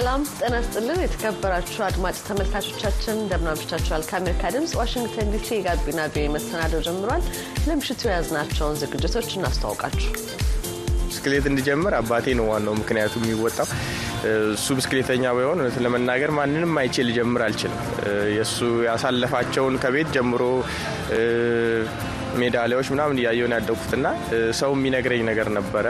ሰላም ጤና ይስጥልን። የተከበራችሁ አድማጭ ተመልካቾቻችን እንደምን አምሽታችኋል? ከአሜሪካ ድምፅ ዋሽንግተን ዲሲ የጋቢና ቪ መሰናዶ ጀምሯል። ለምሽቱ የያዝናቸውን ዝግጅቶች እናስተዋውቃችሁ። ብስክሌት እንዲጀምር አባቴ ነው ዋናው ምክንያቱ የሚወጣው። እሱ ብስክሌተኛ ባይሆን እውነት ለመናገር ማንንም አይቼ ሊጀምር አልችልም። የእሱ ያሳለፋቸውን ከቤት ጀምሮ ሜዳሊያዎች ምናምን እያየውን ያደጉትና ሰው የሚነግረኝ ነገር ነበረ።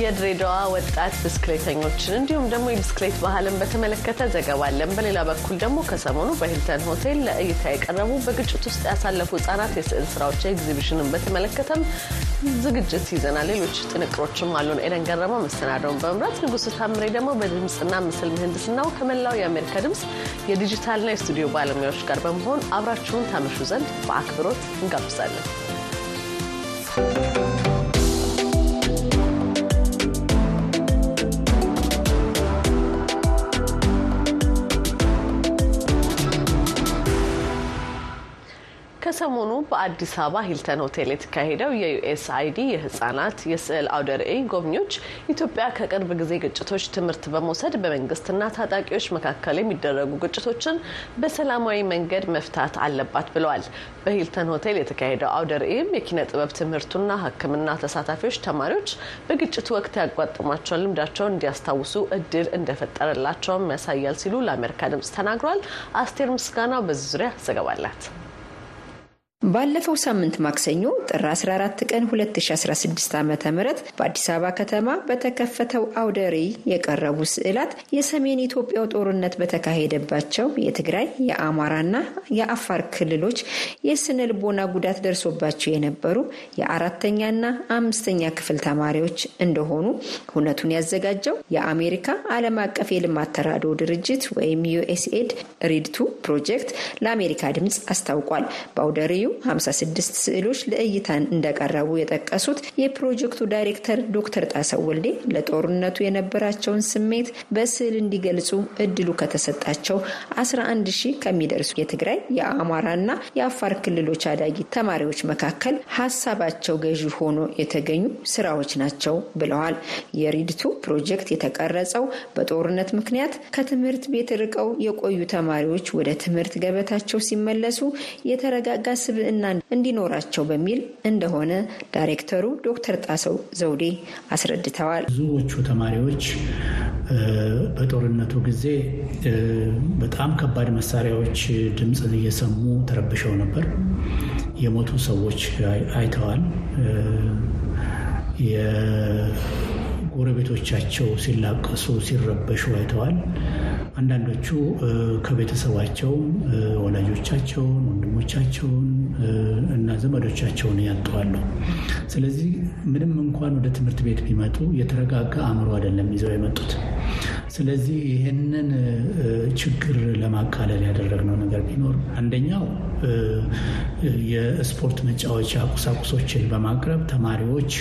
የድሬዳዋ ወጣት ብስክሌተኞችን እንዲሁም ደግሞ የብስክሌት ባህልን በተመለከተ ዘገባ አለን። በሌላ በኩል ደግሞ ከሰሞኑ በሂልተን ሆቴል ለእይታ የቀረቡ በግጭት ውስጥ ያሳለፉ ህጻናት የስዕል ስራዎች ኤግዚቢሽንን በተመለከተም ዝግጅት ይዘናል። ሌሎች ጥንቅሮችም አሉን። ኤደን ገረመው መሰናደውን በመምራት ንጉሱ ታምሬ ደግሞ በድምፅና ምስል ምህንድስናው ከመላው የአሜሪካ ድምፅ የዲጂታልና የስቱዲዮ ባለሙያዎች ጋር በመሆን አብራችሁን ታመሹ ዘንድ በአክብሮት እንጋብዛለን። ከሰሞኑ በአዲስ አበባ ሂልተን ሆቴል የተካሄደው የዩኤስአይዲ የህጻናት የስዕል አውደ ርዕይ ጎብኚዎች ኢትዮጵያ ከቅርብ ጊዜ ግጭቶች ትምህርት በመውሰድ በመንግስትና ታጣቂዎች መካከል የሚደረጉ ግጭቶችን በሰላማዊ መንገድ መፍታት አለባት ብለዋል። በሂልተን ሆቴል የተካሄደው አውደ ርዕይም የኪነ ጥበብ ትምህርቱና ሕክምና ተሳታፊዎች ተማሪዎች በግጭቱ ወቅት ያጓጥሟቸውን ልምዳቸውን እንዲያስታውሱ እድል እንደፈጠረላቸውም ያሳያል ሲሉ ለአሜሪካ ድምጽ ተናግሯል። አስቴር ምስጋናው በዚህ ዙሪያ ዘገባ አላት። ባለፈው ሳምንት ማክሰኞ ጥር 14 ቀን 2016 ዓ ም በአዲስ አበባ ከተማ በተከፈተው አውደ ርዕይ የቀረቡ ስዕላት የሰሜን ኢትዮጵያው ጦርነት በተካሄደባቸው የትግራይ የአማራና የአፋር ክልሎች የስነ ልቦና ጉዳት ደርሶባቸው የነበሩ የአራተኛና አምስተኛ ክፍል ተማሪዎች እንደሆኑ እውነቱን ያዘጋጀው የአሜሪካ ዓለም አቀፍ የልማት ተራድኦ ድርጅት ወይም USAID READ II ፕሮጀክት ለአሜሪካ ድምፅ አስታውቋል። በአውደ 56 ስዕሎች ለእይታ እንደቀረቡ የጠቀሱት የፕሮጀክቱ ዳይሬክተር ዶክተር ጣሰው ወልዴ ለጦርነቱ የነበራቸውን ስሜት በስዕል እንዲገልጹ እድሉ ከተሰጣቸው 11 ሺህ ከሚደርሱ የትግራይ የአማራና የአፋር ክልሎች አዳጊ ተማሪዎች መካከል ሀሳባቸው ገዢ ሆኖ የተገኙ ስራዎች ናቸው ብለዋል። የሪድቱ ፕሮጀክት የተቀረጸው በጦርነት ምክንያት ከትምህርት ቤት ርቀው የቆዩ ተማሪዎች ወደ ትምህርት ገበታቸው ሲመለሱ የተረጋጋ ስብዕና እንዲኖራቸው በሚል እንደሆነ ዳይሬክተሩ ዶክተር ጣሰው ዘውዴ አስረድተዋል። ብዙዎቹ ተማሪዎች በጦርነቱ ጊዜ በጣም ከባድ መሳሪያዎች ድምፅን እየሰሙ ተረብሸው ነበር። የሞቱ ሰዎች አይተዋል። የጎረቤቶቻቸው ሲላቀሱ፣ ሲረበሹ አይተዋል። አንዳንዶቹ ከቤተሰባቸውም ወላጆቻቸውን፣ ወንድሞቻቸውን እና ዘመዶቻቸውን ያጠዋሉ። ስለዚህ ምንም እንኳን ወደ ትምህርት ቤት ቢመጡ የተረጋጋ አእምሮ አይደለም ይዘው የመጡት። ስለዚህ ይህንን ችግር ለማቃለል ያደረግነው ነገር ቢኖር አንደኛው የስፖርት መጫወቻ ቁሳቁሶችን በማቅረብ ተማሪዎች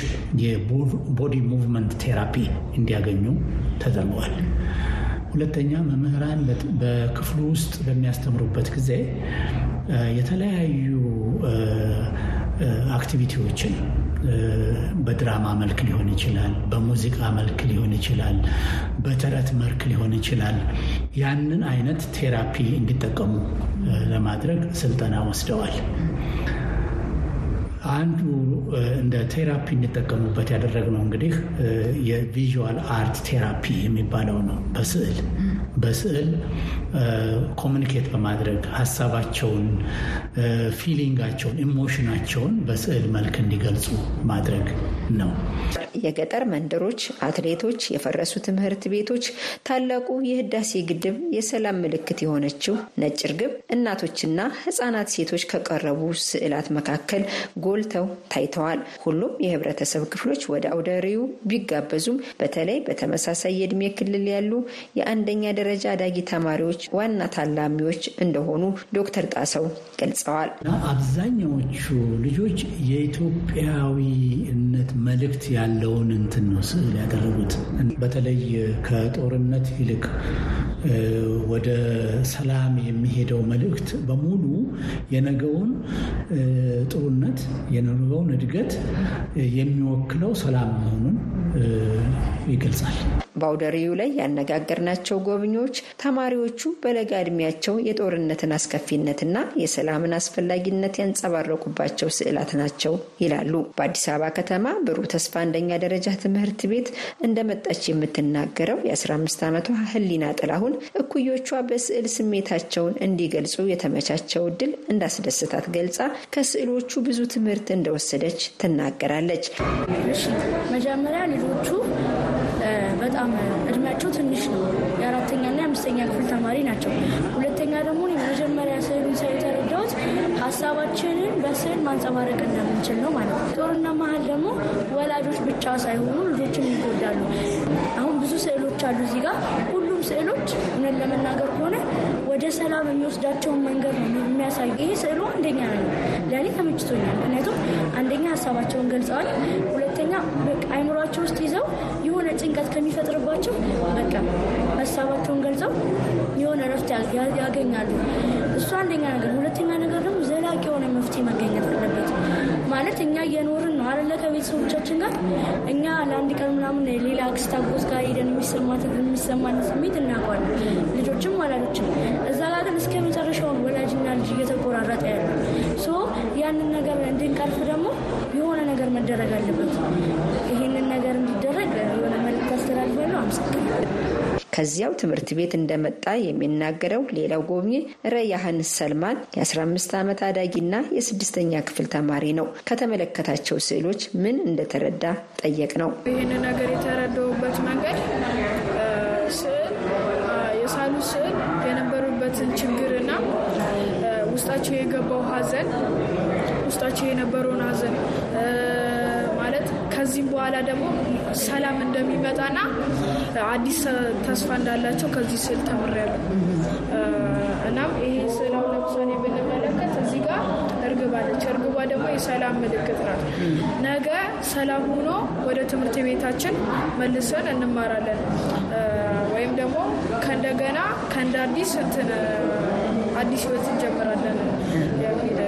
የ body movement therapy እንዲያገኙ ተደርጓል። ሁለተኛ መምህራን በክፍሉ ውስጥ በሚያስተምሩበት ጊዜ የተለያዩ activity ዎችን በድራማ መልክ ሊሆን ይችላል፣ በሙዚቃ መልክ ሊሆን ይችላል፣ በተረት መልክ ሊሆን ይችላል። ያንን አይነት therapy እንዲጠቀሙ ለማድረግ ስልጠና ወስደዋል። አንዱ እንደ therapy እንዲጠቀሙበት ያደረግነው እንግዲህ የ visual art therapy የሚባለው ነው። በስዕል በስዕል communicate በማድረግ ሀሳባቸውን፣ feeling ኣቸውን፣ emotion ኣቸውን በስዕል መልክ እንዲገልጹ ማድረግ ነው። የገጠር መንደሮች፣ አትሌቶች፣ የፈረሱ ትምህርት ቤቶች፣ ታላቁ የህዳሴ ግድብ፣ የሰላም ምልክት የሆነችው ነጭ ርግብ፣ እናቶችና ህጻናት ሴቶች ከቀረቡ ስዕላት መካከል ጎልተው ታይተዋል። ሁሉም የህብረተሰብ ክፍሎች ወደ አውደ ርዕዩ ቢጋበዙም በተለይ በተመሳሳይ የእድሜ ክልል ያሉ የአንደኛ ደረጃ አዳጊ ተማሪዎች ዋና ታላሚዎች እንደሆኑ ዶክተር ጣሰው ገልጸዋል። አብዛኛዎቹ ልጆች የኢትዮጵያዊነት መልእክት ያለውን እንትን ነው ስዕል ያደረጉት። በተለይ ከጦርነት ይልቅ ወደ ሰላም የሚሄደው መልእክት በሙሉ የነገውን ጥሩነት የነገውን እድገት የሚወክለው ሰላም መሆኑን ይገልጻል። ርዕዩ ላይ ያነጋገርናቸው ጎብኚዎች ተማሪዎቹ በለጋ ዕድሜያቸው የጦርነትን አስከፊነትና የሰላምን አስፈላጊነት ያንጸባረቁባቸው ስዕላት ናቸው ይላሉ። በአዲስ አበባ ከተማ ብሩህ ተስፋ አንደኛ ደረጃ ትምህርት ቤት እንደመጣች የምትናገረው የ15 ዓመቷ ህሊና ጥላሁን እኩዮቿ በስዕል ስሜታቸውን እንዲገልጹ የተመቻቸው እድል እንዳስደስታት ገልጻ ከስዕሎቹ ብዙ ትምህርት እንደወሰደች ትናገራለች። መጀመሪያ ልጆቹ በጣም እድሜያቸው ትንሽ ነው። የአራተኛና የአምስተኛ ክፍል ተማሪ ናቸው። ሁለተኛ ደግሞ መጀመሪያ ስዕሉን ሳይ የተረዳሁት ሀሳባችንን በስዕል ማንጸባረቅ እንደምንችል ነው ማለት ነው። ጦርና መሀል ደግሞ ወላጆች ብቻ ሳይሆኑ ልጆችን ይጎዳሉ። አሁን ብዙ ስዕሎች አሉ እዚህ ጋር ሁሉም ስዕሎች እውነት ለመናገር ከሆነ ወደ ሰላም የሚወስዳቸውን መንገድ ነው የሚያሳዩ። ይሄ ስዕሉ አንደኛ ነው ለእኔ ተመችቶኛል። ምክንያቱም አንደኛ ሀሳባቸውን ገልጸዋል። ሁለተኛ አይምሯቸው ውስጥ ይዘው ጭንቀት ከሚፈጥርባቸው በቃ ሀሳባቸውን ገልጸው የሆነ ረፍት ያገኛሉ። እሱ አንደኛ ነገር። ሁለተኛ ነገር ደግሞ ዘላቂ የሆነ መፍትሄ መገኘት አለበት። ማለት እኛ እየኖርን ነው አለ ከቤተሰቦቻችን ጋር እኛ ለአንድ ቀን ምናምን ሌላ አክስት አጎት ጋር ሄደን የሚሰማን ስሜት እናውቀዋለን። ልጆችም ወላጆችም እዛ ጋር ግን እስከ መጨረሻውን ወላጅና ልጅ እየተቆራረጠ ያለ so ያንን ነገር እንድንቀርፍ ደግሞ የሆነ ነገር መደረግ አለበት። ይህንን ነገር እንዲደረግ ከዚያው ትምህርት ቤት እንደመጣ የሚናገረው ሌላው ጎብኚ ረያህን ሰልማን የ15 ዓመት አዳጊና የስድስተኛ ክፍል ተማሪ ነው። ከተመለከታቸው ስዕሎች ምን እንደተረዳ ጠየቅ ነው። ይህን ነገር የተረዳውበት መንገድ ስዕል የሳሉ ስዕል የነበሩበትን ችግርና ውስጣቸው የገባው ሐዘን ውስጣቸው የነበረውን ማለት ከዚህም በኋላ ደግሞ ሰላም እንደሚመጣና አዲስ ተስፋ እንዳላቸው ከዚህ ስዕል ተምሬያለሁ። እናም ይሄ ስዕል ለምሳሌ ብንመለከት እዚህ ጋር እርግብ አለች። እርግቧ ደግሞ የሰላም ምልክት ናት። ነገ ሰላም ሆኖ ወደ ትምህርት ቤታችን መልሰን እንማራለን ወይም ደግሞ ከእንደገና ከእንደ አዲስ አዲስ ህይወት እንጀምራለን የሚል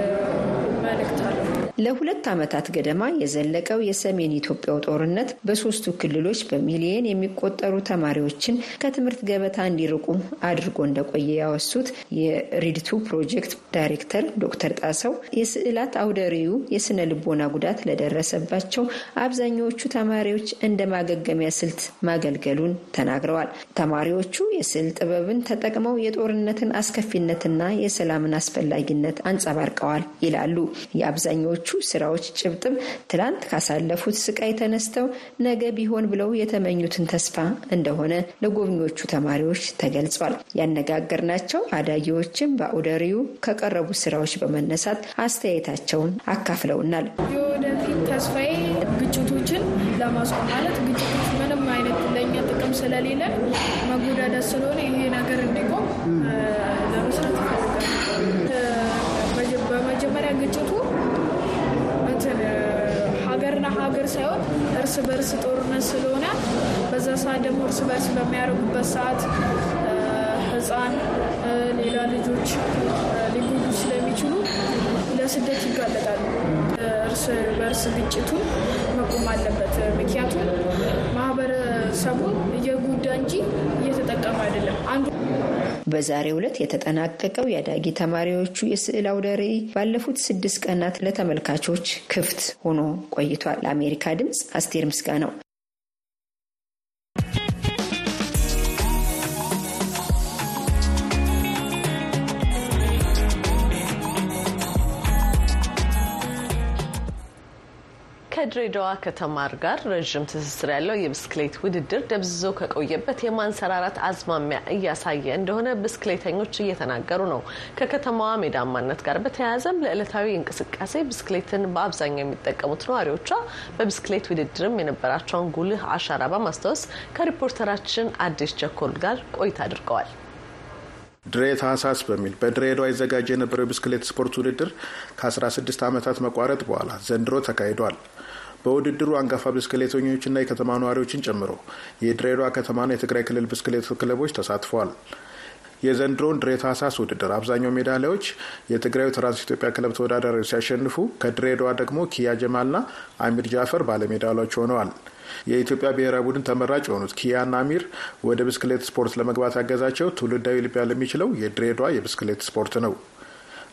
ለሁለት ዓመታት ገደማ የዘለቀው የሰሜን ኢትዮጵያው ጦርነት በሶስቱ ክልሎች በሚሊየን የሚቆጠሩ ተማሪዎችን ከትምህርት ገበታ እንዲርቁ አድርጎ እንደቆየ ያወሱት የሪድቱ ፕሮጀክት ዳይሬክተር ዶክተር ጣሰው የስዕላት አውደ ርዕዩ የስነ ልቦና ጉዳት ለደረሰባቸው አብዛኛዎቹ ተማሪዎች እንደ ማገገሚያ ስልት ማገልገሉን ተናግረዋል። ተማሪዎቹ የስዕል ጥበብን ተጠቅመው የጦርነትን አስከፊነትና የሰላምን አስፈላጊነት አንጸባርቀዋል ይላሉ። የአብዛኛዎቹ ስራዎች ጭብጥም ትላንት ካሳለፉት ስቃይ ተነስተው ነገ ቢሆን ብለው የተመኙትን ተስፋ እንደሆነ ለጎብኚዎቹ ተማሪዎች ተገልጿል። ያነጋገርናቸው አዳጊዎችም በአውደ ርዕዩ ከቀረቡ ስራዎች በመነሳት አስተያየታቸውን አካፍለውናል። የወደፊት ተስፋዬ ግጭቶችን ለማስቆም ማለት ግጭቶች ምንም አይነት ለእኛ ጥቅም ስለሌለ መጎዳዳት ስለሆነ ይሄ ነገር እንዲቆም ሀገር ሳይሆን እርስ በርስ ጦርነት ስለሆነ በዛ ሰዓት ደግሞ እርስ በርስ በሚያደርጉበት ሰዓት ሕፃን ሌላ ልጆች ሊጎዱ ስለሚችሉ ለስደት ይጋለጣሉ። እርስ በርስ ግጭቱ መቆም አለበት። ምክንያቱም ማህበረሰቡን እየጎዳ እንጂ እየተጠቀመ አይደለም። አንዱ በዛሬው ዕለት የተጠናቀቀው የአዳጊ ተማሪዎቹ የስዕል አውደ ርዕይ ባለፉት ስድስት ቀናት ለተመልካቾች ክፍት ሆኖ ቆይቷል። ለአሜሪካ ድምፅ አስቴር ምስጋናው። ከድሬዳዋ ከተማ ጋር ረዥም ትስስር ያለው የብስክሌት ውድድር ደብዝዞ ከቆየበት የማንሰራራት አዝማሚያ እያሳየ እንደሆነ ብስክሌተኞች እየተናገሩ ነው። ከከተማዋ ሜዳማነት ጋር በተያያዘም ለዕለታዊ እንቅስቃሴ ብስክሌትን በአብዛኛው የሚጠቀሙት ነዋሪዎቿ በብስክሌት ውድድርም የነበራቸውን ጉልህ አሻራ በማስታወስ ከሪፖርተራችን አዲስ ቸኮል ጋር ቆይታ አድርገዋል። ድሬ ታህሳስ በሚል በድሬዳዋ ይዘጋጅ የነበረው የብስክሌት ስፖርት ውድድር ከ16 ዓመታት መቋረጥ በኋላ ዘንድሮ ተካሂዷል። በውድድሩ አንጋፋ ብስክሌተኞችና የከተማ ነዋሪዎችን ጨምሮ የድሬዳዋ ከተማና የትግራይ ክልል ብስክሌት ክለቦች ተሳትፈዋል። የዘንድሮውን ድሬ ታህሳስ ውድድር አብዛኛው ሜዳሊያዎች የትግራዩ ትራንስ ኢትዮጵያ ክለብ ተወዳዳሪዎች ሲያሸንፉ ከድሬዳዋ ደግሞ ኪያ ጀማልና አሚር ጃፈር ባለሜዳሊያዎች ሆነዋል። የኢትዮጵያ ብሔራዊ ቡድን ተመራጭ የሆኑት ኪያና አሚር ወደ ብስክሌት ስፖርት ለመግባት ያገዛቸው ትውልዳዊ ሊባል የሚችለው የድሬዳዋ የብስክሌት ስፖርት ነው።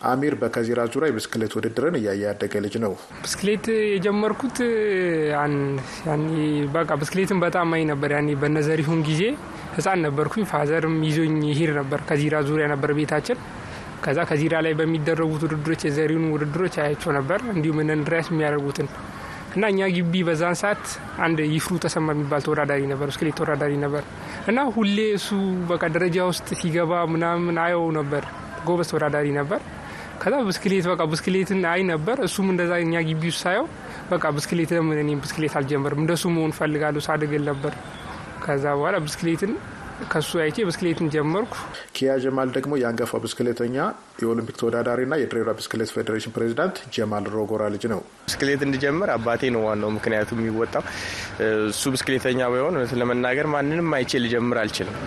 አሚር በከዚራ ዙሪያ የብስክሌት ውድድርን እያየ ያደገ ልጅ ነው። ብስክሌት የጀመርኩት በቃ ብስክሌትን በጣም አይ ነበር። ያኔ በነዘሪሁን ጊዜ ህፃን ነበርኩኝ። father ም ይዞኝ ይሄድ ነበር። ከዚራ ዙሪያ ነበር ቤታችን። ከዛ ከዚራ ላይ በሚደረጉት ውድድሮች የዘሪሁን ውድድሮች አያቸው ነበር፣ እንዲሁም እንድሪያስ የሚያደርጉትን እና እኛ ግቢ በዛን ሰዓት አንድ ይፍሩ ተሰማ የሚባል ተወዳዳሪ ነበር፣ ብስክሌት ተወዳዳሪ ነበር እና ሁሌ እሱ በቃ ደረጃ ውስጥ ሲገባ ምናምን አየው ነበር። ጎበዝ ተወዳዳሪ ነበር። ከዛ ብስክሌት በቃ ብስክሌትን አይ ነበር። እሱም እንደዛ እኛ ግቢ ውስጥ ሳየው በቃ ብስክሌት ለምን እኔም ብስክሌት አልጀመርም እንደሱ መሆን ፈልጋለሁ ሳድግል ነበር። ከዛ በኋላ ብስክሌትን ከሱ አይቼ ብስክሌትን ጀመርኩ። ኪያ ጀማል ደግሞ የአንጋፋው ብስክሌተኛ የኦሎምፒክ ተወዳዳሪና የድሬዳዋ ብስክሌት ፌዴሬሽን ፕሬዚዳንት ጀማል ሮጎራ ልጅ ነው። ብስክሌት እንዲጀምር አባቴ ነው ዋናው ምክንያቱ የሚወጣው። እሱ ብስክሌተኛ ባይሆን እውነት ለመናገር ማንንም አይቼ ልጀምር አልችልም።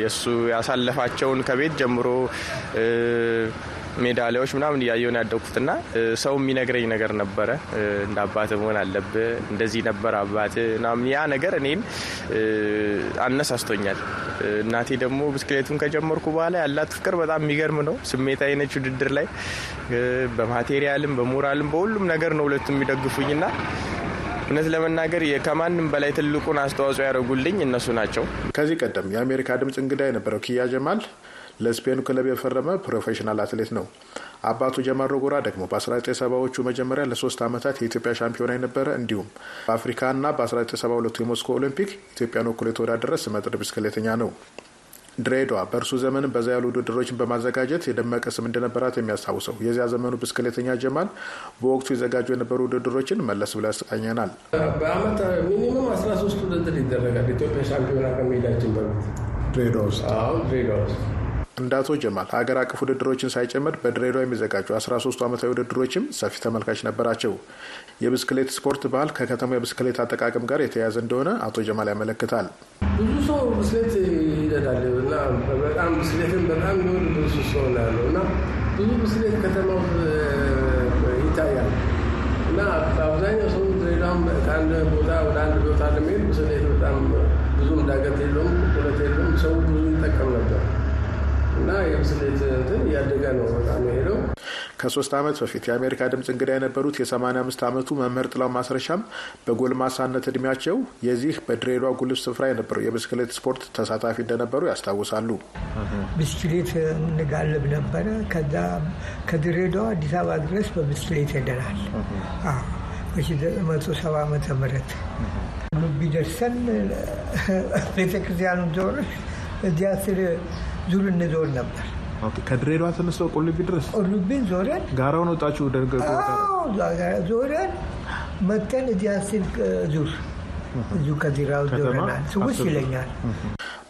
የእሱ ያሳለፋቸውን ከቤት ጀምሮ ሜዳሊያዎች ምናምን እያየውን ያደግኩትና ሰው የሚነግረኝ ነገር ነበረ። እንደ አባት መሆን አለብህ፣ እንደዚህ ነበር አባት ምናምን። ያ ነገር እኔን አነሳስቶኛል። እናቴ ደግሞ ብስክሌቱን ከጀመርኩ በኋላ ያላት ፍቅር በጣም የሚገርም ነው። ስሜታዊ ነች ውድድር ላይ በማቴሪያልም በሞራልም በሁሉም ነገር ነው ሁለቱ የሚደግፉኝና እውነት ለመናገር ከማንም በላይ ትልቁን አስተዋጽኦ ያደረጉልኝ እነሱ ናቸው። ከዚህ ቀደም የአሜሪካ ድምፅ እንግዳ የነበረው ኪያ ጀማል ለስፔኑ ክለብ የፈረመ ፕሮፌሽናል አትሌት ነው። አባቱ ጀማል ሮጎራ ደግሞ በ1970ዎቹ መጀመሪያ ለሶስት ዓመታት የኢትዮጵያ ሻምፒዮና የነበረ እንዲሁም በአፍሪካና በ1972 የሞስኮ ኦሎምፒክ ኢትዮጵያን ወክሎ የተወዳደረ ስመጥር ብስክሌተኛ ነው። ድሬዳዋ በእርሱ ዘመንም በዛ ያሉ ውድድሮችን በማዘጋጀት የደመቀ ስም እንደነበራት የሚያስታውሰው የዚያ ዘመኑ ብስክሌተኛ ጀማል በወቅቱ ይዘጋጁ የነበሩ ውድድሮችን መለስ ብሎ ያስቃኘናል። በአመት minimum 13 ውድድር ይደረጋል። ኢትዮጵያ ሻምፒዮና ከመሄዳችን በፊት ድሬዳዋ ውስጥ ድሬዳዋ ውስጥ እንደ አቶ ጀማል ሀገር አቀፍ ውድድሮችን ሳይጨምር በድሬዳዋ የሚዘጋጁ 13ቱ ዓመታዊ ውድድሮችም ሰፊ ተመልካች ነበራቸው። የብስክሌት ስፖርት ባህል ከከተማ የብስክሌት አጠቃቀም ጋር የተያያዘ እንደሆነ አቶ ጀማል ያመለክታል። ብዙ ሰው ብስክሌት ይነዳል እና በጣም ብስክሌትን በጣም የሚወድ ብዙ ሰው ያለው እና ብዙ ብስክሌት ከተማ ይታያል እና በአብዛኛው ሰው ድሬዳዋም ከአንድ ቦታ ወደ አንድ ቦታ ለመሄድ ብስክሌት በጣም ብዙም ዳገት የለውም፣ ቁለት የለውም። ሰው ብዙ ይጠቀም ነበር እና የብስክሌት እንትን እያደገ ነው በጣም የሄደው። ከሶስት ዓመት በፊት የአሜሪካ ድምፅ እንግዳ የነበሩት የ85 ዓመቱ መምህር ጥላው ማስረሻም በጎልማሳነት እድሜያቸው የዚህ በድሬዳዋ ጉልህ ስፍራ የነበረው የብስክሌት ስፖርት ተሳታፊ እንደነበሩ ያስታውሳሉ። ብስክሌት እንጋልብ ነበረ። ከዛ ከድሬዳዋ አዲስ አበባ ድረስ በብስክሌት ሄደናል። በ1970 ዓመተ ምህረት ቢደርሰን ቤተክርስቲያኑ ዞር እዚያ ስር ዙር እንዞር ነበር። ከድሬዳዋ ተነስተው ቁልቢ ድረስ ቁልቢን ዞረን ጋራውን ወጣችሁ ዞረን መተን እዚያ ስል ዙር እዚሁ ከዚራው ዞረናል። ስውስ ይለኛል።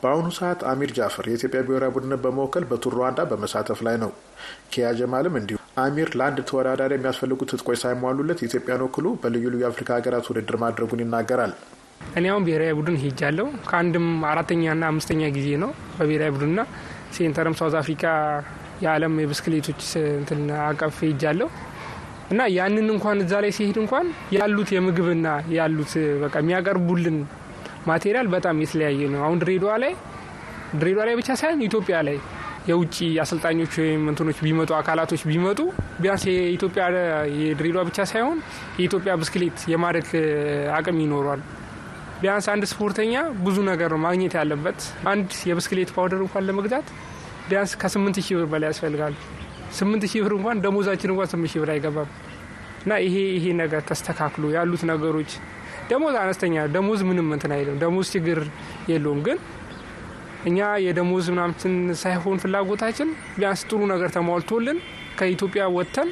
በአሁኑ ሰዓት አሚር ጃፈር የኢትዮጵያ ብሔራዊ ቡድንን በመወከል በቱር ሩዋንዳ በመሳተፍ ላይ ነው። ኪያ ጀማልም እንዲሁ። አሚር ለአንድ ተወዳዳሪ የሚያስፈልጉ ትጥቆች ሳይሟሉለት ኢትዮጵያን ወክሎ በልዩ ልዩ የአፍሪካ ሀገራት ውድድር ማድረጉን ይናገራል። እኔ አሁን ብሔራዊ ቡድን ሄጃለሁ። ከአንድም አራተኛና አምስተኛ ጊዜ ነው በብሔራዊ ቡድንና center ም South Africa የዓለም የብስክሌቶች እንትን አቀፍ ሄጃለሁ እና ያንን እንኳን እዛ ላይ ሲሄድ እንኳን ያሉት የምግብና ያሉት በቃ የሚያቀርቡልን material በጣም የተለያየ ነው። አሁን ድሬዳዋ ላይ ድሬዳዋ ላይ ብቻ ሳይሆን ኢትዮጵያ ላይ የውጭ አሰልጣኞች ወይም እንትኖች ቢመጡ አካላቶች ቢመጡ ቢያንስ የኢትዮጵያ የድሬዳዋ ብቻ ሳይሆን የኢትዮጵያ ብስክሌት የማድረግ አቅም ይኖሯል። ቢያንስ አንድ ስፖርተኛ ብዙ ነገር ነው ማግኘት ያለበት። አንድ የብስክሌት powder እንኳን ለመግዛት ቢያንስ ከስምንት ሺህ ብር በላይ ያስፈልጋል። ስምንት ሺህ ብር እንኳን ደሞዛችን እንኳን ስምንት ሺህ ብር አይገባም እና ይሄ ይሄ ነገር ተስተካክሎ ያሉት ነገሮች ደሞዝ አነስተኛ ደሞዝ ምንም እንትን አይልም። ደሞዝ ችግር የለውም። ግን እኛ የደሞዝ ምናምትን ሳይሆን ፍላጎታችን ቢያንስ ጥሩ ነገር ተሟልቶልን ከኢትዮጵያ ወጥተን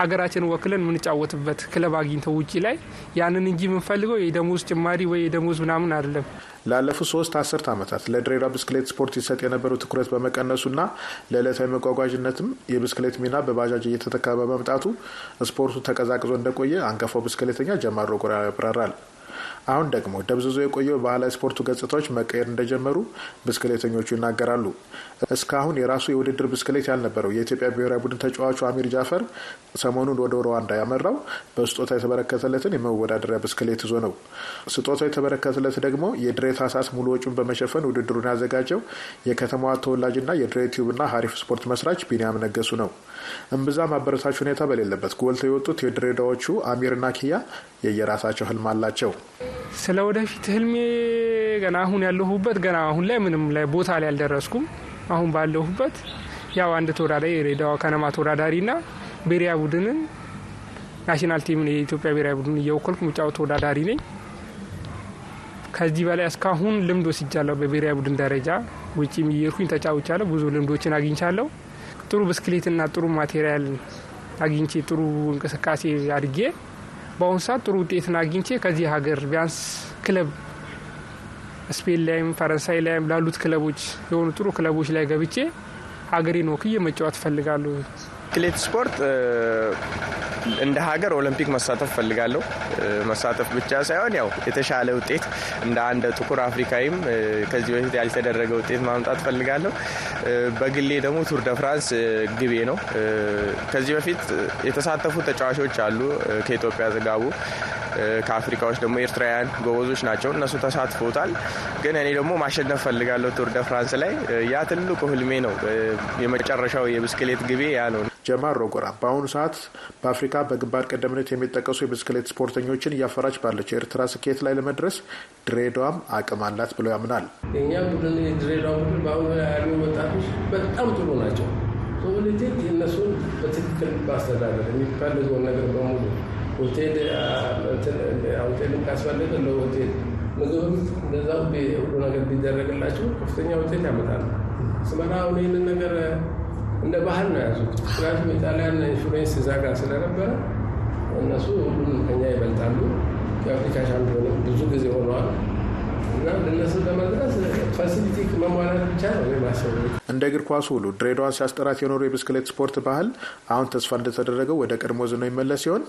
ሀገራችን ወክለን የምንጫወትበት ክለብ አግኝተው ውጭ ላይ ያንን እንጂ የምንፈልገው የደሞዝ ጭማሪ ወይ የደሞዝ ምናምን አይደለም። ላለፉት ሶስት አስርት ዓመታት ለድሬዳዋ ብስክሌት ስፖርት ይሰጥ የነበረው ትኩረት በመቀነሱና ለዕለታዊ መጓጓዥነትም የብስክሌት ሚና በባጃጅ እየተተካ በመምጣቱ ስፖርቱ ተቀዛቅዞ እንደቆየ አንጋፋው ብስክሌተኛ ጀማል ሮጎራ ያብራራል። አሁን ደግሞ ደብዝዞ የቆየው ባህላዊ ስፖርቱ ገጽታዎች መቀየር እንደጀመሩ ብስክሌተኞቹ ይናገራሉ። እስካሁን የራሱ የውድድር ብስክሌት ያልነበረው የኢትዮጵያ ብሔራዊ ቡድን ተጫዋቹ አሚር ጃፈር ሰሞኑን ወደ ሩዋንዳ ያመራው በስጦታ የተበረከተለትን የመወዳደሪያ ብስክሌት ይዞ ነው። ስጦታው የተበረከተለት ደግሞ የድሬ ታህሳስ ሙሉ ወጪውን በመሸፈን ውድድሩን ያዘጋጀው የከተማዋ ተወላጅና የድሬ ቲዩብና ሀሪፍ ስፖርት መስራች ቢንያም ነገሱ ነው። እምብዛም አበረታች ሁኔታ በሌለበት ጎልተው የወጡት የድሬዳዎቹ አሚርና ኪያ የየራሳቸው ህልም አላቸው። ስለ ወደፊት ህልሜ ገና አሁን ያለሁበት ገና አሁን ላይ ምንም ላይ ቦታ ላይ አልደረስኩም። አሁን ባለሁበት ያው አንድ ተወዳዳሪ የድሬዳዋ ከነማ ተወዳዳሪና ብሔራዊ ቡድንን national team ን የኢትዮጵያ ብሔራዊ ቡድን እየወከልኩ ምጫወት ተወዳዳሪ ነኝ። ከዚህ በላይ እስካሁን ልምድ ወስጃለሁ። በብሔራዊ ቡድን ደረጃ ውጭም እየሄድኩኝ ተጫውቻለሁ። ብዙ ልምዶችን አግኝቻለሁ። ጥሩ ብስክሌትና ጥሩ material አግኝቼ ጥሩ እንቅስቃሴ አድጌ በአሁኑ ሰዓት ጥሩ ውጤትን አግኝቼ ከዚህ ሀገር ቢያንስ ክለብ ስፔን ላይም ፈረንሳይ ላይም ላሉት ክለቦች የሆኑ ጥሩ ክለቦች ላይ ገብቼ ሀገሬን ወክዬ መጫወት እፈልጋለሁ። ብስክሌት ስፖርት እንደ ሀገር ኦሎምፒክ መሳተፍ ፈልጋለሁ። መሳተፍ ብቻ ሳይሆን ያው የተሻለ ውጤት እንደ አንድ ጥቁር አፍሪካዊም ከዚህ በፊት ያልተደረገ ውጤት ማምጣት ፈልጋለሁ። በግሌ ደግሞ ቱር ደ ፍራንስ ግቤ ነው። ከዚህ በፊት የተሳተፉ ተጫዋቾች አሉ ከኢትዮጵያ ዘጋቡ ከአፍሪካዎች ደግሞ ኤርትራውያን ጎበዞች ናቸው። እነሱ ተሳትፎታል። ግን እኔ ደግሞ ማሸነፍ ፈልጋለሁ ቱር ደ ፍራንስ ላይ። ያ ትልቁ ህልሜ ነው። የመጨረሻው የብስክሌት ግቤ ያ ነው። ጀማል ሮጎራ በአሁኑ ሰዓት በአፍሪካ በግንባር ቀደምነት የሚጠቀሱ የብስክሌት ስፖርተኞችን እያፈራች ባለችው የኤርትራ ስኬት ላይ ለመድረስ ድሬዳዋም አቅም አላት ብሎ ያምናል። የእኛ ቡድን የድሬዳዋ ቡድን በአሁኑ ያሉ ወጣቶች በጣም ጥሩ ናቸው። ፖለቲክ እነሱን በትክክል ማስተዳደር የሚፈልገውን ነገር በሙሉ ሆቴል ሆቴልም ካስፈለገ ለሆቴል ምግብም እንደዛው ሁሉ ነገር ቢደረግላቸው ከፍተኛ ውጤት ያመጣሉ። ስመራ ይህንን ነገር እንደ ባህል ነው ያዙት። ምክንያቱም የጣሊያን influence እዛ ጋር ስለነበረ እነሱ ሁሉም ከኛ ይበልጣሉ። የአፍሪካ ሻምፒዮን ብዙ ጊዜ ሆነዋል እንደ እግር ኳሱ ሁሉ ድሬዳዋን ሲያስጠራት የኖሩ የብስክሌት ስፖርት ባህል አሁን ተስፋ እንደተደረገው ወደ ቀድሞ ዝናው ይመለስ ሲሆን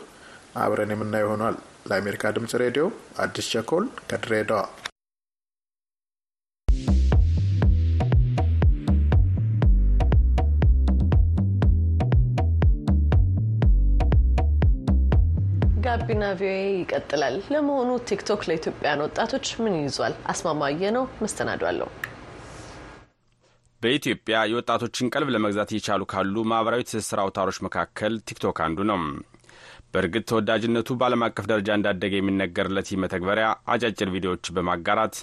አብረን የምናየው ይሆናል። ለአሜሪካ ድምጽ ሬዲዮ አዲስ ቸኮል ከድሬዳዋ። ጋቢና ቪኦኤ ይቀጥላል። ለመሆኑ ቲክቶክ ለኢትዮጵያውያን ወጣቶች ምን ይዟል? አስማማየ ነው መስተናዶ አለው። በኢትዮጵያ የወጣቶችን ቀልብ ለመግዛት እየቻሉ ካሉ ማህበራዊ ትስስር አውታሮች መካከል ቲክቶክ አንዱ ነው። በእርግጥ ተወዳጅነቱ በዓለም አቀፍ ደረጃ እንዳደገ የሚነገርለት ይህ መተግበሪያ አጫጭር ቪዲዮዎች በማጋራት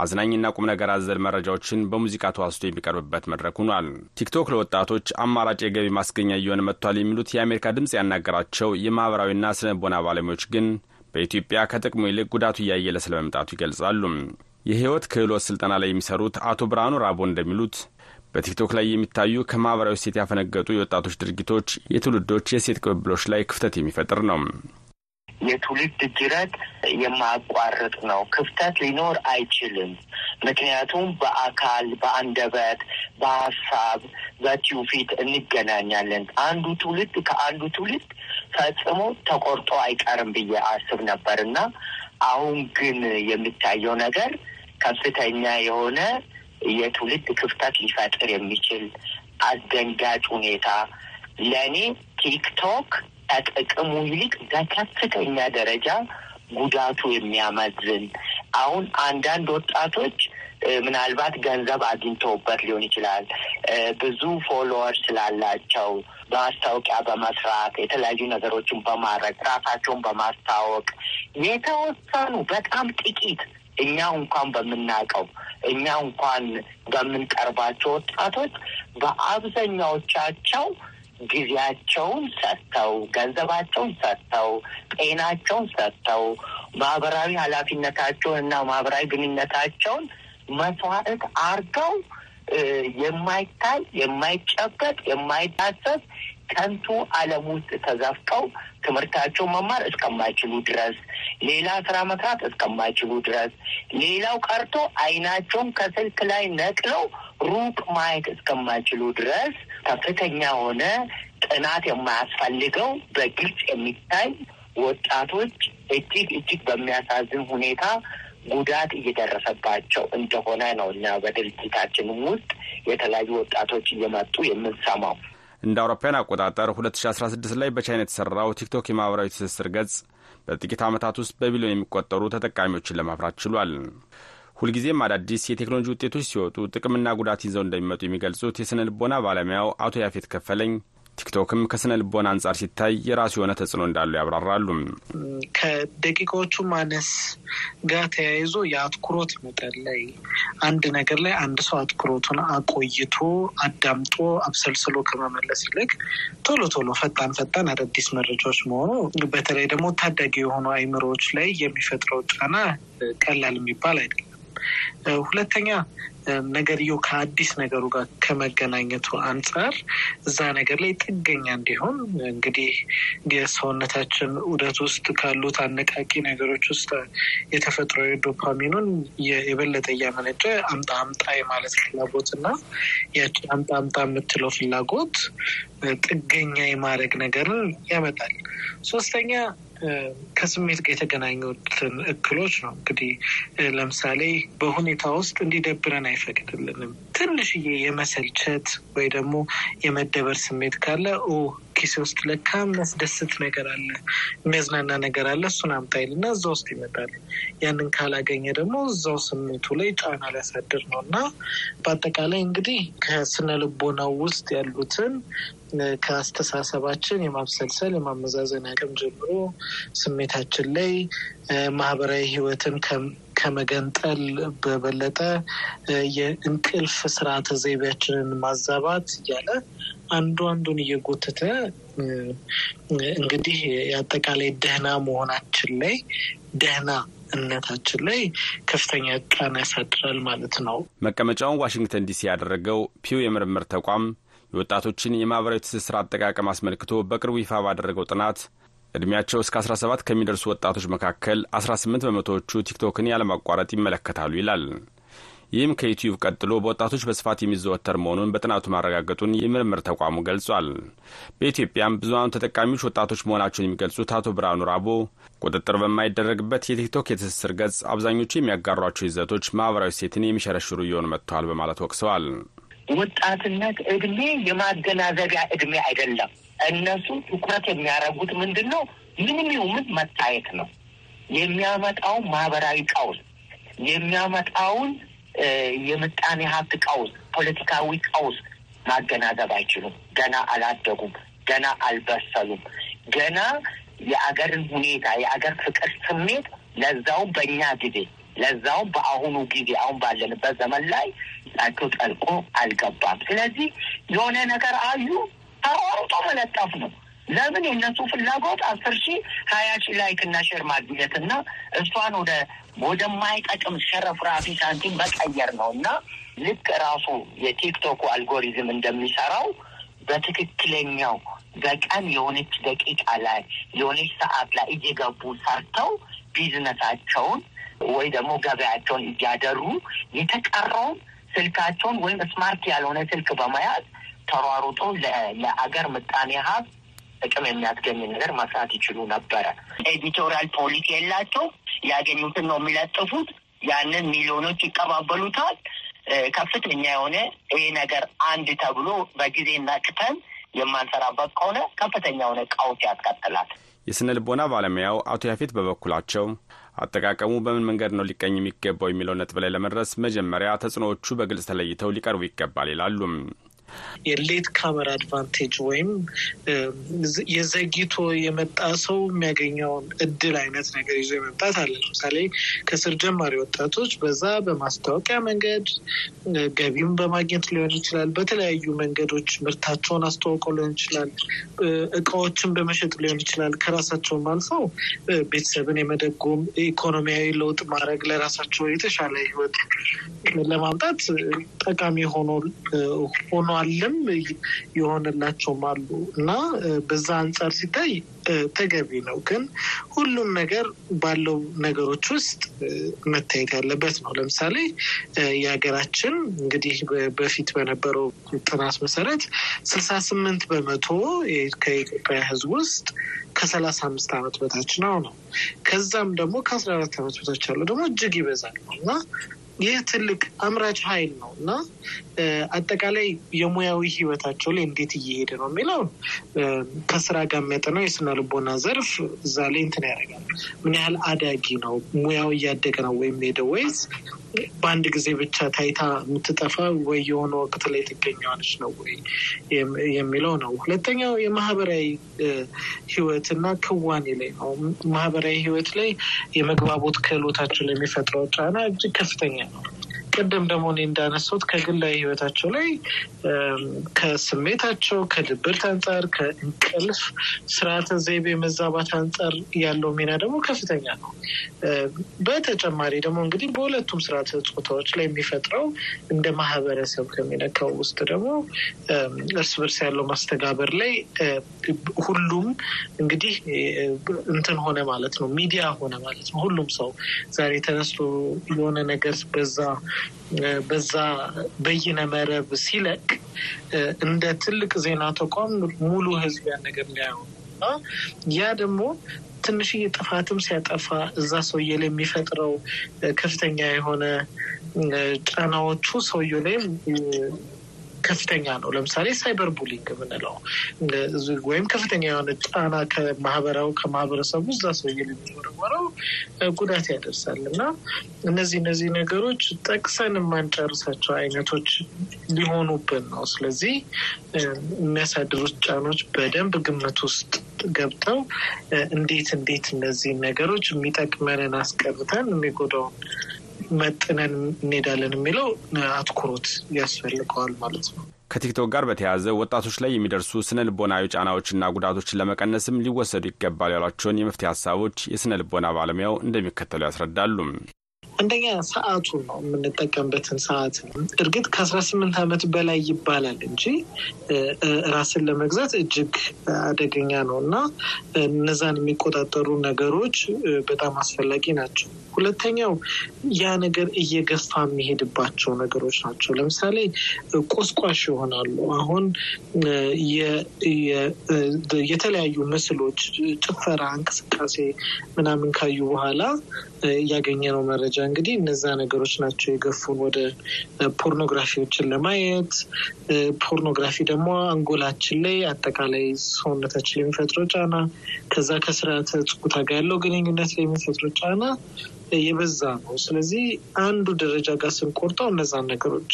አዝናኝና ቁም ነገር አዘል መረጃዎችን በሙዚቃ ተዋስቶ የሚቀርብበት መድረክ ሆኗል። ቲክቶክ ለወጣቶች አማራጭ የገቢ ማስገኛ እየሆነ መጥቷል የሚሉት የአሜሪካ ድምፅ ያናገራቸው የማህበራዊና ስነ ልቦና ባለሙያዎች ግን በኢትዮጵያ ከጥቅሙ ይልቅ ጉዳቱ እያየለ ስለመምጣቱ ይገልጻሉ። የህይወት ክህሎት ስልጠና ላይ የሚሰሩት አቶ ብርሃኑ ራቦ እንደሚሉት በቲክቶክ ላይ የሚታዩ ከማህበራዊ እሴት ያፈነገጡ የወጣቶች ድርጊቶች የትውልዶች የእሴት ቅብብሎች ላይ ክፍተት የሚፈጥር ነው። የትውልድ ጅረት የማያቋርጥ ነው። ክፍተት ሊኖር አይችልም። ምክንያቱም በአካል፣ በአንደበት፣ በሀሳብ፣ በትውፊት እንገናኛለን። አንዱ ትውልድ ከአንዱ ትውልድ ፈጽሞ ተቆርጦ አይቀርም ብዬ አስብ ነበር እና አሁን ግን የሚታየው ነገር ከፍተኛ የሆነ የትውልድ ክፍተት ሊፈጥር የሚችል አስደንጋጭ ሁኔታ ለእኔ ቲክቶክ ከጥቅሙ ይልቅ በከፍተኛ ደረጃ ጉዳቱ የሚያመዝን አሁን አንዳንድ ወጣቶች ምናልባት ገንዘብ አግኝተውበት ሊሆን ይችላል። ብዙ ፎሎወር ስላላቸው ማስታወቂያ በመስራት የተለያዩ ነገሮችን በማድረግ ራሳቸውን በማስታወቅ የተወሰኑ በጣም ጥቂት እኛ እንኳን በምናውቀው እኛ እንኳን በምንቀርባቸው ወጣቶች በአብዛኛዎቻቸው ጊዜያቸውን ሰጥተው ገንዘባቸውን ሰጥተው ጤናቸውን ሰጥተው ማህበራዊ ኃላፊነታቸውን እና ማህበራዊ ግንኙነታቸውን መስዋዕት አርገው የማይታይ የማይጨበጥ የማይታሰብ ከንቱ ዓለም ውስጥ ተዘፍቀው ትምህርታቸውን መማር እስከማይችሉ ድረስ ሌላ ስራ መስራት እስከማይችሉ ድረስ ሌላው ቀርቶ አይናቸውን ከስልክ ላይ ነቅለው ሩቅ ማየት እስከማይችሉ ድረስ ከፍተኛ የሆነ ጥናት የማያስፈልገው በግልጽ የሚታይ ወጣቶች እጅግ እጅግ በሚያሳዝን ሁኔታ ጉዳት እየደረሰባቸው እንደሆነ ነው እኛ በድርጅታችንም ውስጥ የተለያዩ ወጣቶች እየመጡ የምንሰማው። እንደ አውሮፓውያን አቆጣጠር 2016 ላይ በቻይና የተሰራው ቲክቶክ የማህበራዊ ትስስር ገጽ በጥቂት ዓመታት ውስጥ በቢሊዮን የሚቆጠሩ ተጠቃሚዎችን ለማፍራት ችሏል። ሁልጊዜም አዳዲስ የቴክኖሎጂ ውጤቶች ሲወጡ ጥቅምና ጉዳት ይዘው እንደሚመጡ የሚገልጹት የስነ ልቦና ባለሙያው አቶ ያፌት ከፈለኝ ቲክቶክም ከስነ ልቦና አንጻር ሲታይ የራሱ የሆነ ተጽዕኖ እንዳሉ ያብራራሉ። ከደቂቃዎቹ ማነስ ጋር ተያይዞ የአትኩሮት መጠን ላይ አንድ ነገር ላይ አንድ ሰው አትኩሮቱን አቆይቶ አዳምጦ አብሰልስሎ ከመመለስ ይልቅ ቶሎ ቶሎ ፈጣን ፈጣን አዳዲስ መረጃዎች መሆኑ በተለይ ደግሞ ታዳጊ የሆኑ አይምሮዎች ላይ የሚፈጥረው ጫና ቀላል የሚባል አይደለም። ሁለተኛ ነገርየው ከአዲስ ነገሩ ጋር ከመገናኘቱ አንጻር እዛ ነገር ላይ ጥገኛ እንዲሆን እንግዲህ የሰውነታችን ዑደት ውስጥ ካሉት አነቃቂ ነገሮች ውስጥ የተፈጥሮ ዶፓሚኑን የበለጠ እያመነጨ አምጣ አምጣ የማለት ፍላጎት እና ያቺ አምጣ አምጣ የምትለው ፍላጎት ጥገኛ የማድረግ ነገርን ያመጣል። ሶስተኛ ከስሜት ጋር የተገናኙትን እክሎች ነው። እንግዲህ ለምሳሌ በሁኔታ ውስጥ እንዲደብረን አይፈቅድልንም። ትንሽዬ የመሰልቸት ወይ ደግሞ የመደበር ስሜት ካለ ኪሴ ውስጥ ለካ የሚያስደስት ነገር አለ፣ የሚያዝናና ነገር አለ፣ እሱን አምጣይል እና እዛ ውስጥ ይመጣል። ያንን ካላገኘ ደግሞ እዛው ስሜቱ ላይ ጫና ሊያሳድር ነው እና በአጠቃላይ እንግዲህ ከስነ ልቦናው ውስጥ ያሉትን ከአስተሳሰባችን የማብሰልሰል የማመዛዘን አቅም ጀምሮ ስሜታችን ላይ ማህበራዊ ህይወትን ከመገንጠል በበለጠ የእንቅልፍ ስርዓተ ዘይቤያችንን ማዛባት እያለ አንዱ አንዱን እየጎተተ እንግዲህ የአጠቃላይ ደህና መሆናችን ላይ ደህና እነታችን ላይ ከፍተኛ ጫና ያሳድራል ማለት ነው። መቀመጫውን ዋሽንግተን ዲሲ ያደረገው ፒው የምርምር ተቋም የወጣቶችን የማህበራዊ ትስስር አጠቃቀም አስመልክቶ በቅርቡ ይፋ ባደረገው ጥናት ዕድሜያቸው እስከ 17 ከሚደርሱ ወጣቶች መካከል 18 በመቶዎቹ ቲክቶክን ያለማቋረጥ ይመለከታሉ ይላል። ይህም ከዩቲዩብ ቀጥሎ በወጣቶች በስፋት የሚዘወተር መሆኑን በጥናቱ ማረጋገጡን የምርምር ተቋሙ ገልጿል። በኢትዮጵያም ብዙሀኑ ተጠቃሚዎች ወጣቶች መሆናቸውን የሚገልጹት አቶ ብርሃኑ ራቦ ቁጥጥር በማይደረግበት የቲክቶክ የትስስር ገጽ አብዛኞቹ የሚያጋሯቸው ይዘቶች ማህበራዊ ሴትን የሚሸረሽሩ እየሆኑ መጥተዋል በማለት ወቅሰዋል። ወጣትነት እድሜ የማገናዘቢያ እድሜ አይደለም። እነሱ ትኩረት የሚያደርጉት ምንድን ነው? ምንም ይሁን መታየት ነው። የሚያመጣውን ማህበራዊ ቀውስ የሚያመጣውን የምጣኔ ሀብት ቀውስ፣ ፖለቲካዊ ቀውስ ማገናዘብ አይችሉም። ገና አላደጉም። ገና አልበሰሉም። ገና የአገርን ሁኔታ የአገር ፍቅር ስሜት ለዛውም በእኛ ጊዜ ለዛውም በአሁኑ ጊዜ አሁን ባለንበት ዘመን ላይ ጠልቆ አልገባም። ስለዚህ የሆነ ነገር አዩ ተሯሩጦ መለጠፍ ነው። ለምን የእነሱ ፍላጎት አስር ሺህ ሀያ ሺህ like እና share ማግኘት እና እሷን ወደ ወደማይጠቅም ሸረፍራፊ ሳንቲም መቀየር ነው እና ልክ ራሱ የቲክቶኩ አልጎሪዝም እንደሚሰራው በትክክለኛው በቀን የሆነች ደቂቃ ላይ የሆነች ሰዓት ላይ እየገቡ ሰርተው ቢዝነሳቸውን ወይ ደግሞ ገበያቸውን እያደሩ የተቀረውን ስልካቸውን ወይም smart ያልሆነ ስልክ በመያዝ ተሯሩጦ ለአገር ምጣኔ ሀብት ጥቅም የሚያስገኝ ነገር መስራት ይችሉ ነበረ። editorial policy የላቸው። ያገኙትን ነው የሚለጥፉት። ያንን ሚሊዮኖች ይቀባበሉታል። ከፍተኛ የሆነ ይሄ ነገር አንድ ተብሎ በጊዜ ነቅተን የማንሰራበት ከሆነ ከፍተኛ የሆነ ቀውስ ያስቀጥላል። የስነ ልቦና ባለሙያው አቶ ያፌት በበኩላቸው አጠቃቀሙ በምን መንገድ ነው ሊቀኝ የሚገባው የሚለው ነጥብ ላይ ለመድረስ መጀመሪያ ተጽዕኖዎቹ በግልጽ ተለይተው ሊቀርቡ ይገባል ይላሉም። የ late comer advantage ወይም የዘግይቶ የመጣ ሰው የሚያገኘውን እድል አይነት ነገር ይዞ የመምጣት አለ። ለምሳሌ ከስር ጀማሪ ወጣቶች በዛ በማስታወቂያ መንገድ ገቢም በማግኘት ሊሆን ይችላል። በተለያዩ መንገዶች ምርታቸውን አስተዋውቀው ሊሆን ይችላል። እቃዎችን በመሸጥ ሊሆን ይችላል። ከራሳቸውም አልፈው ቤተሰብን የመደጎም ኢኮኖሚያዊ ለውጥ ማድረግ ለራሳቸው የተሻለ ሕይወት ለማምጣት ጠቃሚ ሆኖ ሆኗል የተሟለም የሆነላቸውም አሉ እና በዛ አንጻር ሲታይ ተገቢ ነው። ግን ሁሉም ነገር ባለው ነገሮች ውስጥ መታየት ያለበት ነው። ለምሳሌ የሀገራችን እንግዲህ በፊት በነበረው ጥናት መሰረት ስልሳ ስምንት በመቶ ከኢትዮጵያ ሕዝብ ውስጥ ከሰላሳ አምስት ዓመት በታች ነው ነው ከዛም ደግሞ ከአስራ አራት ዓመት በታች ያለው ደግሞ እጅግ ይበዛል እና ይህ ትልቅ አምራች ኃይል ነው እና አጠቃላይ የሙያዊ ህይወታቸው ላይ እንዴት እየሄደ ነው የሚለው ከስራ ጋር የሚያጠናው የስነ ልቦና ዘርፍ እዛ ላይ እንትን ያደርጋል። ምን ያህል አዳጊ ነው ሙያው እያደገ ነው ወይም ሄደ ወይስ በአንድ ጊዜ ብቻ ታይታ የምትጠፋ ወይ የሆነ ወቅት ላይ ትገኘዋለች ነው ወይ የሚለው ነው። ሁለተኛው የማህበራዊ ህይወት እና ክዋኔ ላይ ነው። ማህበራዊ ህይወት ላይ የመግባቦት ክህሎታቸው ላይ የሚፈጥረው ጫና እጅግ ከፍተኛ ነው። ቅድም ደግሞ እኔ እንዳነሳሁት ከግላዊ ህይወታቸው ላይ ከስሜታቸው፣ ከድብርት አንጻር፣ ከእንቅልፍ ስርዓተ ዘይቤ መዛባት አንጻር ያለው ሚና ደግሞ ከፍተኛ ነው። በተጨማሪ ደግሞ እንግዲህ በሁለቱም ስርዓተ ጾታዎች ላይ የሚፈጥረው እንደ ማህበረሰብ ከሚነካው ውስጥ ደግሞ እርስ በርስ ያለው ማስተጋበር ላይ ሁሉም እንግዲህ እንትን ሆነ ማለት ነው፣ ሚዲያ ሆነ ማለት ነው። ሁሉም ሰው ዛሬ ተነስቶ የሆነ ነገር በዛ በዛ በይነ መረብ ሲለቅ እንደ ትልቅ ዜና ተቋም ሙሉ ህዝብ ያን ነገር ሊያየው እና ያ ደግሞ ትንሽዬ ጥፋትም ሲያጠፋ እዛ ሰውዬ ላይ የሚፈጥረው ከፍተኛ የሆነ ጫናዎቹ ሰውዬው ላይም ከፍተኛ ነው። ለምሳሌ cyber bullying የምንለው ወይም ከፍተኛ የሆነ ጫና ከማህበራዊ ከማህበረሰቡ እዛ ሰውዬ የሚወረወረው ጉዳት ያደርሳል እና እነዚህ እነዚህ ነገሮች ጠቅሰን የማንጨርሳቸው አይነቶች ሊሆኑብን ነው። ስለዚህ የሚያሳድሩት ጫኖች በደንብ ግምት ውስጥ ገብተው እንዴት እንዴት እነዚህ ነገሮች የሚጠቅመንን አስቀርተን የሚጎዳውን መጥነን እንሄዳለን የሚለው አትኩሮት ያስፈልገዋል ማለት ነው። ከቲክቶክ ጋር በተያያዘ ወጣቶች ላይ የሚደርሱ ስነ ልቦናዊ ጫናዎችና ጉዳቶችን ለመቀነስም ሊወሰዱ ይገባል ያሏቸውን የመፍትሄ ሀሳቦች የስነ ልቦና ባለሙያው እንደሚከተሉ ያስረዳሉ። አንደኛ ሰዓቱን ነው የምንጠቀምበትን ሰዓት ነው። እርግጥ ከአስራ ስምንት ዓመት በላይ ይባላል እንጂ ራስን ለመግዛት እጅግ አደገኛ ነው እና እነዛን የሚቆጣጠሩ ነገሮች በጣም አስፈላጊ ናቸው። ሁለተኛው ያ ነገር እየገፋ የሚሄድባቸው ነገሮች ናቸው። ለምሳሌ ቆስቋሽ ይሆናሉ። አሁን የተለያዩ ምስሎች፣ ጭፈራ፣ እንቅስቃሴ ምናምን ካዩ በኋላ ያገኘነው መረጃ እንግዲህ እነዛ ነገሮች ናቸው የገፉን ወደ ፖርኖግራፊዎችን ለማየት። ፖርኖግራፊ ደግሞ አንጎላችን ላይ አጠቃላይ ሰውነታችን የሚፈጥረው ጫና ከዛ ከስርዓተ ጾታ ጋር ያለው ግንኙነት ላይ የሚፈጥረው ጫና የበዛ ነው። ስለዚህ አንዱ ደረጃ ጋር ስንቆርጠው እነዛን ነገሮች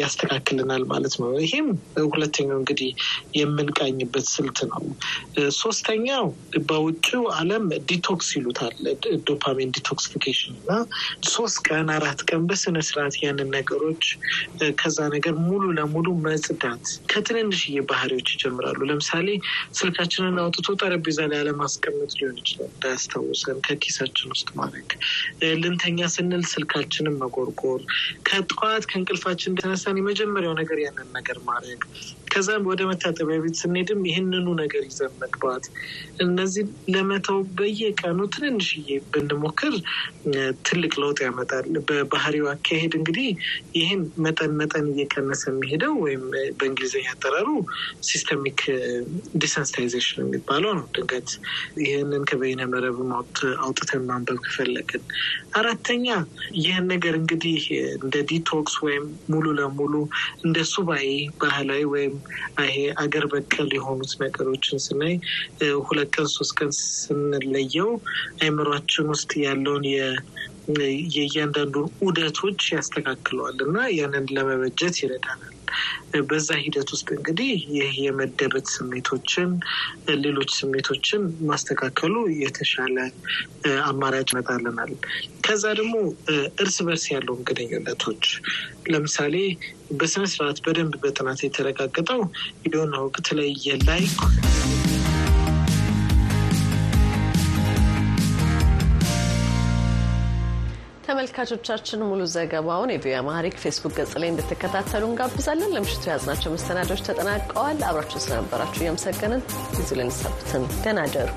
ያስተካክልናል ማለት ነው። ይሄም ሁለተኛው እንግዲህ የምንቃኝበት ስልት ነው። ሶስተኛው በውጭው ዓለም detox ይሉታል፣ dopamine detoxification እና ሶስት ቀን አራት ቀን በስነ ስርዓት ያንን ነገሮች ከዛ ነገር ሙሉ ለሙሉ መጽዳት ከትንንሽዬ ባህሪዎች ይጀምራሉ። ለምሳሌ ስልካችንን አውጥቶ ጠረጴዛ ላይ አለማስቀመጥ ሊሆን ይችላል፣ እንዳያስታውሰን ከኪሳችን ውስጥ ማድረግ ልንተኛ ስንል ስልካችንን መጎርጎር፣ ከጠዋት ከእንቅልፋችን እንደተነሳን የመጀመሪያው ነገር ያንን ነገር ማድረግ፣ ከዛም ወደ መታጠቢያ ቤት ስንሄድም ይህንኑ ነገር ይዘን መግባት። እነዚህ ለመተው በየቀኑ ትንንሽዬ ብንሞክር ትልቅ ለውጥ ያመጣል። በባህሪው አካሄድ እንግዲህ ይህን መጠን መጠን እየቀነሰ የሚሄደው ወይም በእንግሊዝኛ አጠራሩ systematic desensitization የሚባለው ነው። ድንገት ይህንን ከበይነ መረብ አውጥተን ማንበብ ከፈለግን። አራተኛ ይህን ነገር እንግዲህ እንደ ዲቶክስ ወይም ሙሉ ለሙሉ እንደ ሱባኤ ባህላዊ ወይም ይሄ አገር በቀል የሆኑት ነገሮችን ስናይ ሁለት ቀን ሶስት ቀን ስንለየው አይምሯችን ውስጥ ያለውን የእያንዳንዱን ዑደቶች ያስተካክለዋል እና ያንን ለመበጀት ይረዳናል። በዛ ሂደት ውስጥ እንግዲህ ይህ የመደበት ስሜቶችን፣ ሌሎች ስሜቶችን ማስተካከሉ የተሻለ አማራጭ ይመጣልናል። ከዛ ደግሞ እርስ በርስ ያለውን ግንኙነቶች ለምሳሌ በስነ ስርዓት በደንብ በጥናት የተረጋገጠው የሆነ ወቅት ላይ የ like ተመልካቾቻችን ሙሉ ዘገባውን የቪኦኤ Amharic ፌስቡክ ገጽ ላይ እንድትከታተሉ እንጋብዛለን። ለምሽቱ የያዝናቸው መሰናዶች ተጠናቀዋል። አብራችሁ ስለነበራችሁ እያመሰገንን ይዙ ልንሰብትን ደህና ደሩ።